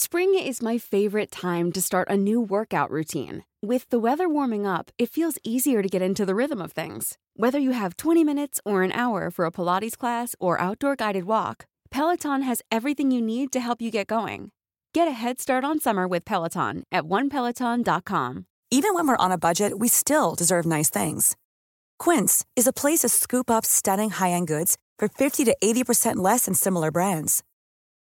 Spring is my favorite time to start a new workout routine. With the weather warming up, it feels easier to get into the rhythm of things. Whether you have 20 minutes or an hour for a Pilates class or outdoor guided walk, Peloton has everything you need to help you get going. Get a head start on summer with Peloton at onepeloton.com. Even when we're on a budget, we still deserve nice things. Quince is a place to scoop up stunning high end goods for 50 to 80% less than similar brands.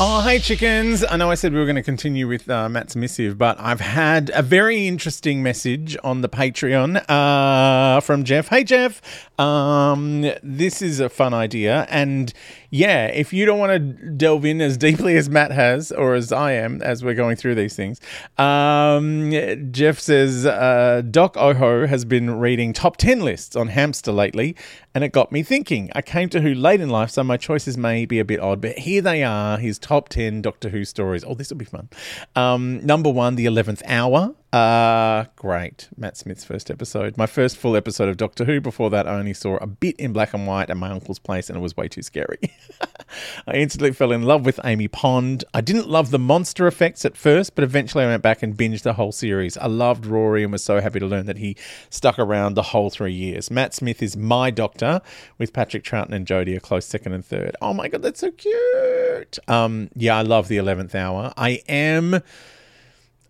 Oh, hey, chickens. I know I said we were going to continue with uh, Matt's missive, but I've had a very interesting message on the Patreon uh, from Jeff. Hey, Jeff. Um, this is a fun idea. And yeah, if you don't want to delve in as deeply as Matt has, or as I am, as we're going through these things, um, Jeff says uh, Doc Oho has been reading top 10 lists on hamster lately, and it got me thinking. I came to Who late in life, so my choices may be a bit odd, but here they are his top 10 Doctor Who stories. Oh, this will be fun. Um, number one, The 11th Hour. Uh, great. Matt Smith's first episode. My first full episode of Doctor Who. Before that, I only saw a bit in black and white at my uncle's place, and it was way too scary. I instantly fell in love with Amy Pond. I didn't love the monster effects at first, but eventually I went back and binged the whole series. I loved Rory and was so happy to learn that he stuck around the whole three years. Matt Smith is my doctor, with Patrick Troughton and Jodie a close second and third. Oh my god, that's so cute. Um, yeah, I love the eleventh hour. I am.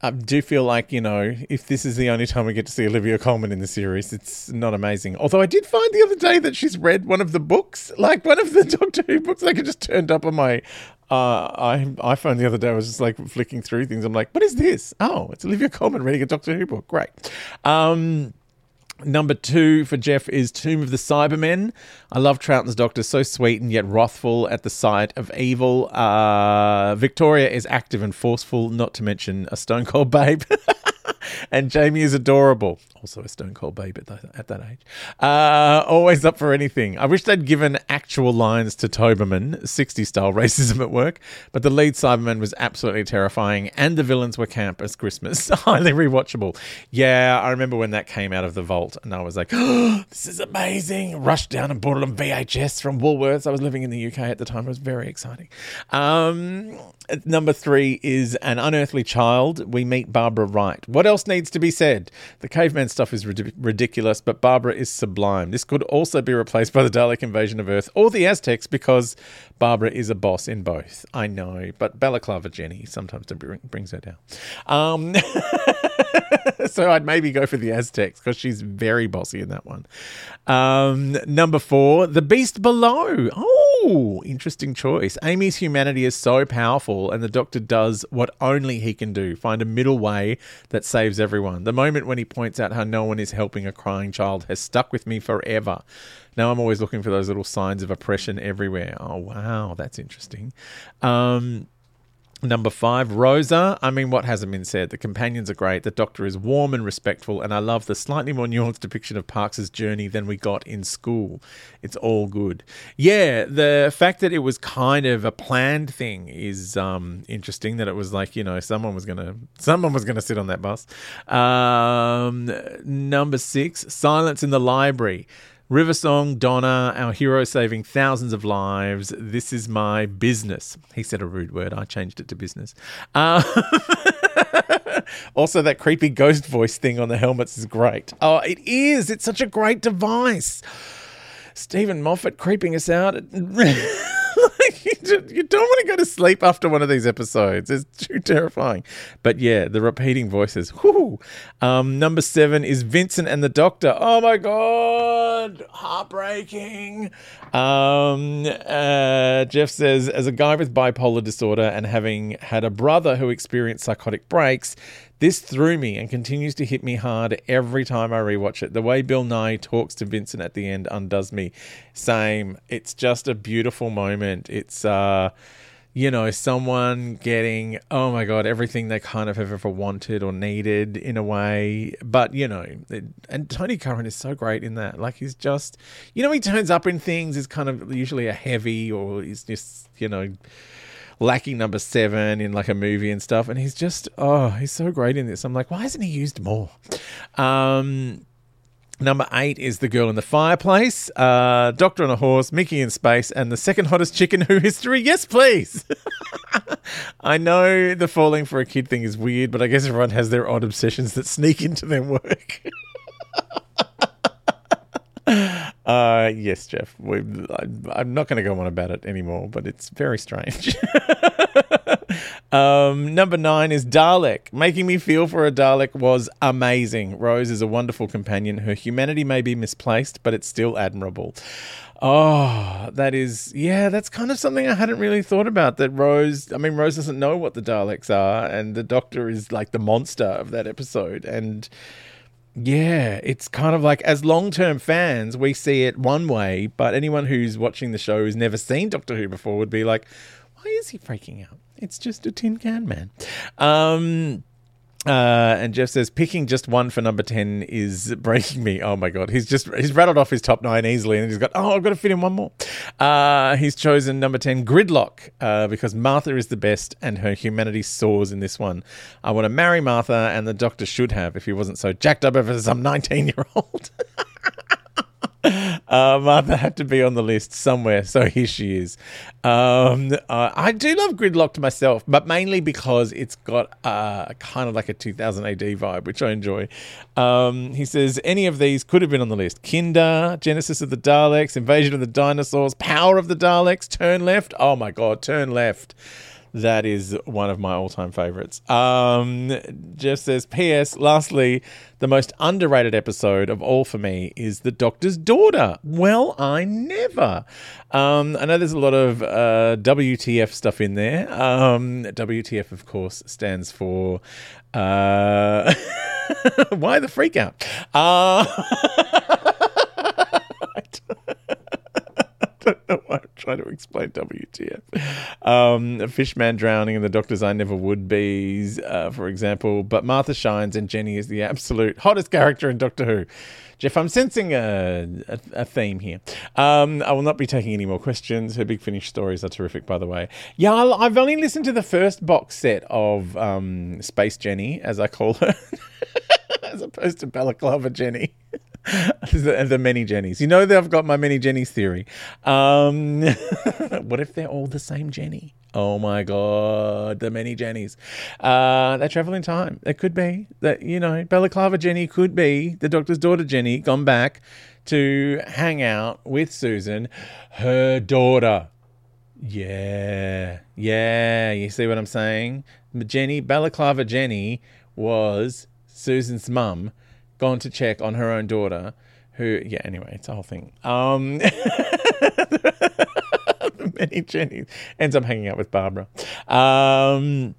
I do feel like, you know, if this is the only time we get to see Olivia Colman in the series, it's not amazing. Although I did find the other day that she's read one of the books, like one of the Doctor Who books, like it just turned up on my uh, iPhone the other day. I was just like flicking through things. I'm like, what is this? Oh, it's Olivia Colman reading a Doctor Who book. Great. Um, Number two for Jeff is Tomb of the Cybermen. I love Troughton's Doctor, so sweet and yet wrathful at the sight of evil. Uh, Victoria is active and forceful, not to mention a stone cold babe. and Jamie is adorable. Also a stone cold babe at, the, at that age. Uh, always up for anything. I wish they'd given actual lines to Toberman, 60 style racism at work, but the lead Cyberman was absolutely terrifying, and the villains were camp as Christmas. Highly rewatchable. Yeah, I remember when that came out of the vault, and I was like, oh, this is amazing. Rushed down and bought it on VHS from Woolworths. I was living in the UK at the time. It was very exciting. Um, number three is An Unearthly Child. We meet Barbara Wright. What else needs to be said? The caveman stuff is rid- ridiculous, but Barbara is sublime. This could also be replaced by the Dalek invasion of Earth or the Aztecs because Barbara is a boss in both. I know, but Balaclava Jenny sometimes bring, brings her down. Um, so I'd maybe go for the Aztecs because she's very bossy in that one. Um, number four, The Beast Below. Oh, interesting choice. Amy's humanity is so powerful, and the Doctor does what only he can do find a middle way that saves everyone. The moment when he points out how no one is helping a crying child has stuck with me forever. Now I'm always looking for those little signs of oppression everywhere. Oh, wow, that's interesting. Um, Number five, Rosa. I mean, what hasn't been said? The companions are great. The Doctor is warm and respectful, and I love the slightly more nuanced depiction of Parks's journey than we got in school. It's all good. Yeah, the fact that it was kind of a planned thing is um, interesting. That it was like you know someone was gonna someone was gonna sit on that bus. Um, number six, Silence in the Library. River Song, Donna, our hero saving thousands of lives. This is my business. He said a rude word. I changed it to business. Uh, also, that creepy ghost voice thing on the helmets is great. Oh, it is. It's such a great device. Steven Moffat creeping us out. you don't want to go to sleep after one of these episodes. It's too terrifying. But yeah, the repeating voices. Whoo. Um, number seven is Vincent and the Doctor. Oh my god, heartbreaking. Um, uh, Jeff says, as a guy with bipolar disorder and having had a brother who experienced psychotic breaks, this threw me and continues to hit me hard every time I rewatch it. The way Bill Nighy talks to Vincent at the end undoes me. Same. It's just a beautiful moment. It's uh you know, someone getting, oh my God, everything they kind of have ever wanted or needed in a way. But, you know, it, and Tony Curran is so great in that. Like, he's just, you know, he turns up in things, is kind of usually a heavy or he's just, you know, lacking number seven in like a movie and stuff. And he's just, oh, he's so great in this. I'm like, why isn't he used more? Um, Number eight is The Girl in the Fireplace, uh, Doctor on a Horse, Mickey in Space, and the second hottest chicken who history. Yes, please. I know the falling for a kid thing is weird, but I guess everyone has their odd obsessions that sneak into their work. Uh, yes, Jeff. We, I, am not going to go on about it anymore, but it's very strange. um, number nine is Dalek. Making me feel for a Dalek was amazing. Rose is a wonderful companion. Her humanity may be misplaced, but it's still admirable. Oh, that is, yeah, that's kind of something I hadn't really thought about. That Rose, I mean, Rose doesn't know what the Daleks are, and the Doctor is like the monster of that episode. And yeah, it's kind of like as long term fans, we see it one way, but anyone who's watching the show who's never seen Doctor Who before would be like, why is he freaking out? It's just a tin can man. Um, uh, and Jeff says picking just one for number ten is breaking me. Oh my god, he's just he's rattled off his top nine easily, and he's got oh I've got to fit in one more. Uh, he's chosen number ten Gridlock uh, because Martha is the best, and her humanity soars in this one. I want to marry Martha, and the Doctor should have if he wasn't so jacked up over some nineteen year old. Uh, Martha had to be on the list somewhere, so here she is. Um, uh, I do love Gridlocked myself, but mainly because it's got uh, kind of like a 2000 AD vibe, which I enjoy. Um, he says any of these could have been on the list: Kinda, Genesis of the Daleks, Invasion of the Dinosaurs, Power of the Daleks, Turn Left. Oh my God, Turn Left. That is one of my all time favorites. Um, Jeff says, P.S. Lastly, the most underrated episode of all for me is The Doctor's Daughter. Well, I never. Um, I know there's a lot of uh, WTF stuff in there. Um, WTF, of course, stands for. Uh, why the freak out? Uh, don't know why I'm trying to explain WTF. Um, Fishman drowning and the Doctor's I Never Would Be's, uh, for example. But Martha shines and Jenny is the absolute hottest character in Doctor Who. Jeff, I'm sensing a, a, a theme here. Um, I will not be taking any more questions. Her Big Finish stories are terrific, by the way. Yeah, i have only listened to the first box set of um, Space Jenny, as I call her, as opposed to Balaclava Jenny. the, the many Jennies. You know that I've got my many Jennies theory. Um, what if they're all the same Jenny? Oh my god, the many Jennies. Uh, they travel in time. It could be that you know Balaclava Jenny could be the Doctor's daughter Jenny gone back to hang out with Susan, her daughter. Yeah, yeah. You see what I'm saying? Jenny Balaclava Jenny was Susan's mum gone to check on her own daughter, who, yeah, anyway, it's a whole thing. Um, many Jenny ends up hanging out with Barbara. Um,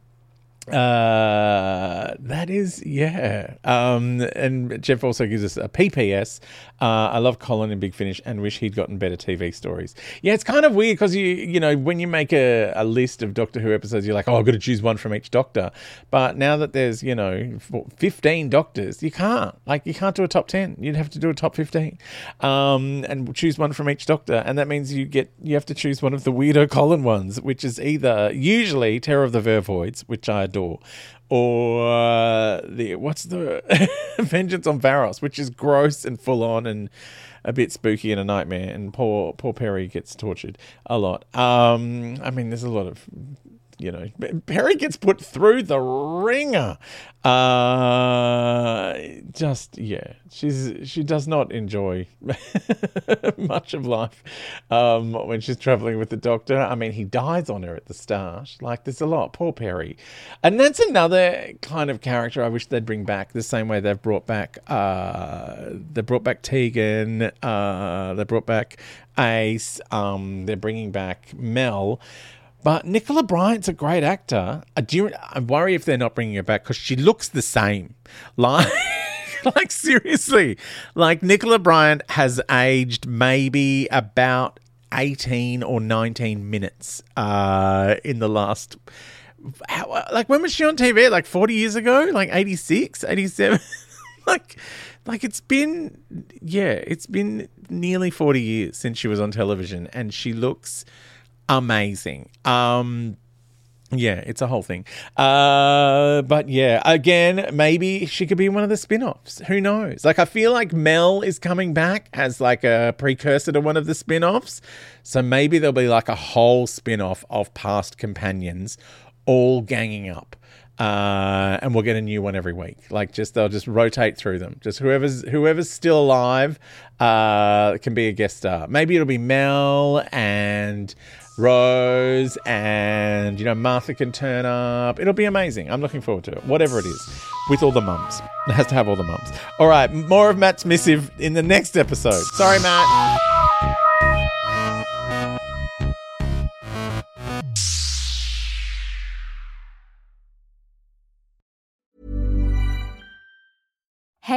uh, that is, yeah. Um, and Jeff also gives us a PPS. Uh, I love Colin in Big Finish and wish he'd gotten better TV stories. Yeah, it's kind of weird because you, you know, when you make a, a list of Doctor Who episodes, you're like, oh, I've got to choose one from each Doctor. But now that there's, you know, 15 Doctors, you can't. Like, you can't do a top 10. You'd have to do a top 15 um, and choose one from each Doctor. And that means you get, you have to choose one of the weirdo Colin ones, which is either usually Terror of the Vervoids, which I adore door, or uh, the what's the Vengeance on Varos, which is gross and full on and a bit spooky and a nightmare. And poor poor Peri gets tortured a lot. Um, I mean, there's a lot of you know, Peri gets put through the ringer. Uh, just yeah, she's she does not enjoy much of life um, when she's traveling with the doctor. I mean, he dies on her at the start. Like, there's a lot. Poor Peri, and that's another kind of character I wish they'd bring back the same way they've brought back. Uh, they brought back Tegan. Uh, they brought back Ace. Um, they're bringing back Mel. But Nicola Bryant's a great actor. I, do, I worry if they're not bringing her back because she looks the same. Like, like seriously, like Nicola Bryant has aged maybe about 18 or 19 minutes uh, in the last. How, like when was she on TV? Like 40 years ago? Like 86, 87? like like it's been yeah, it's been nearly 40 years since she was on television and she looks amazing. Um, yeah, it's a whole thing. Uh, but yeah, again, maybe she could be one of the spin offs. Who knows? Like, I feel like Mel is coming back as like a precursor to one of the spin offs. So maybe there'll be like a whole spin off of past companions all ganging up. Uh, and we'll get a new one every week. Like, just they'll just rotate through them. Just whoever's whoever's still alive uh, can be a guest star. Maybe it'll be Mel and Rose and, you know, Martha can turn up. It'll be amazing. I'm looking forward to it. Whatever it is, with all the mums. It has to have all the mums. All right, more of Matt's missive in the next episode. Sorry, Matt.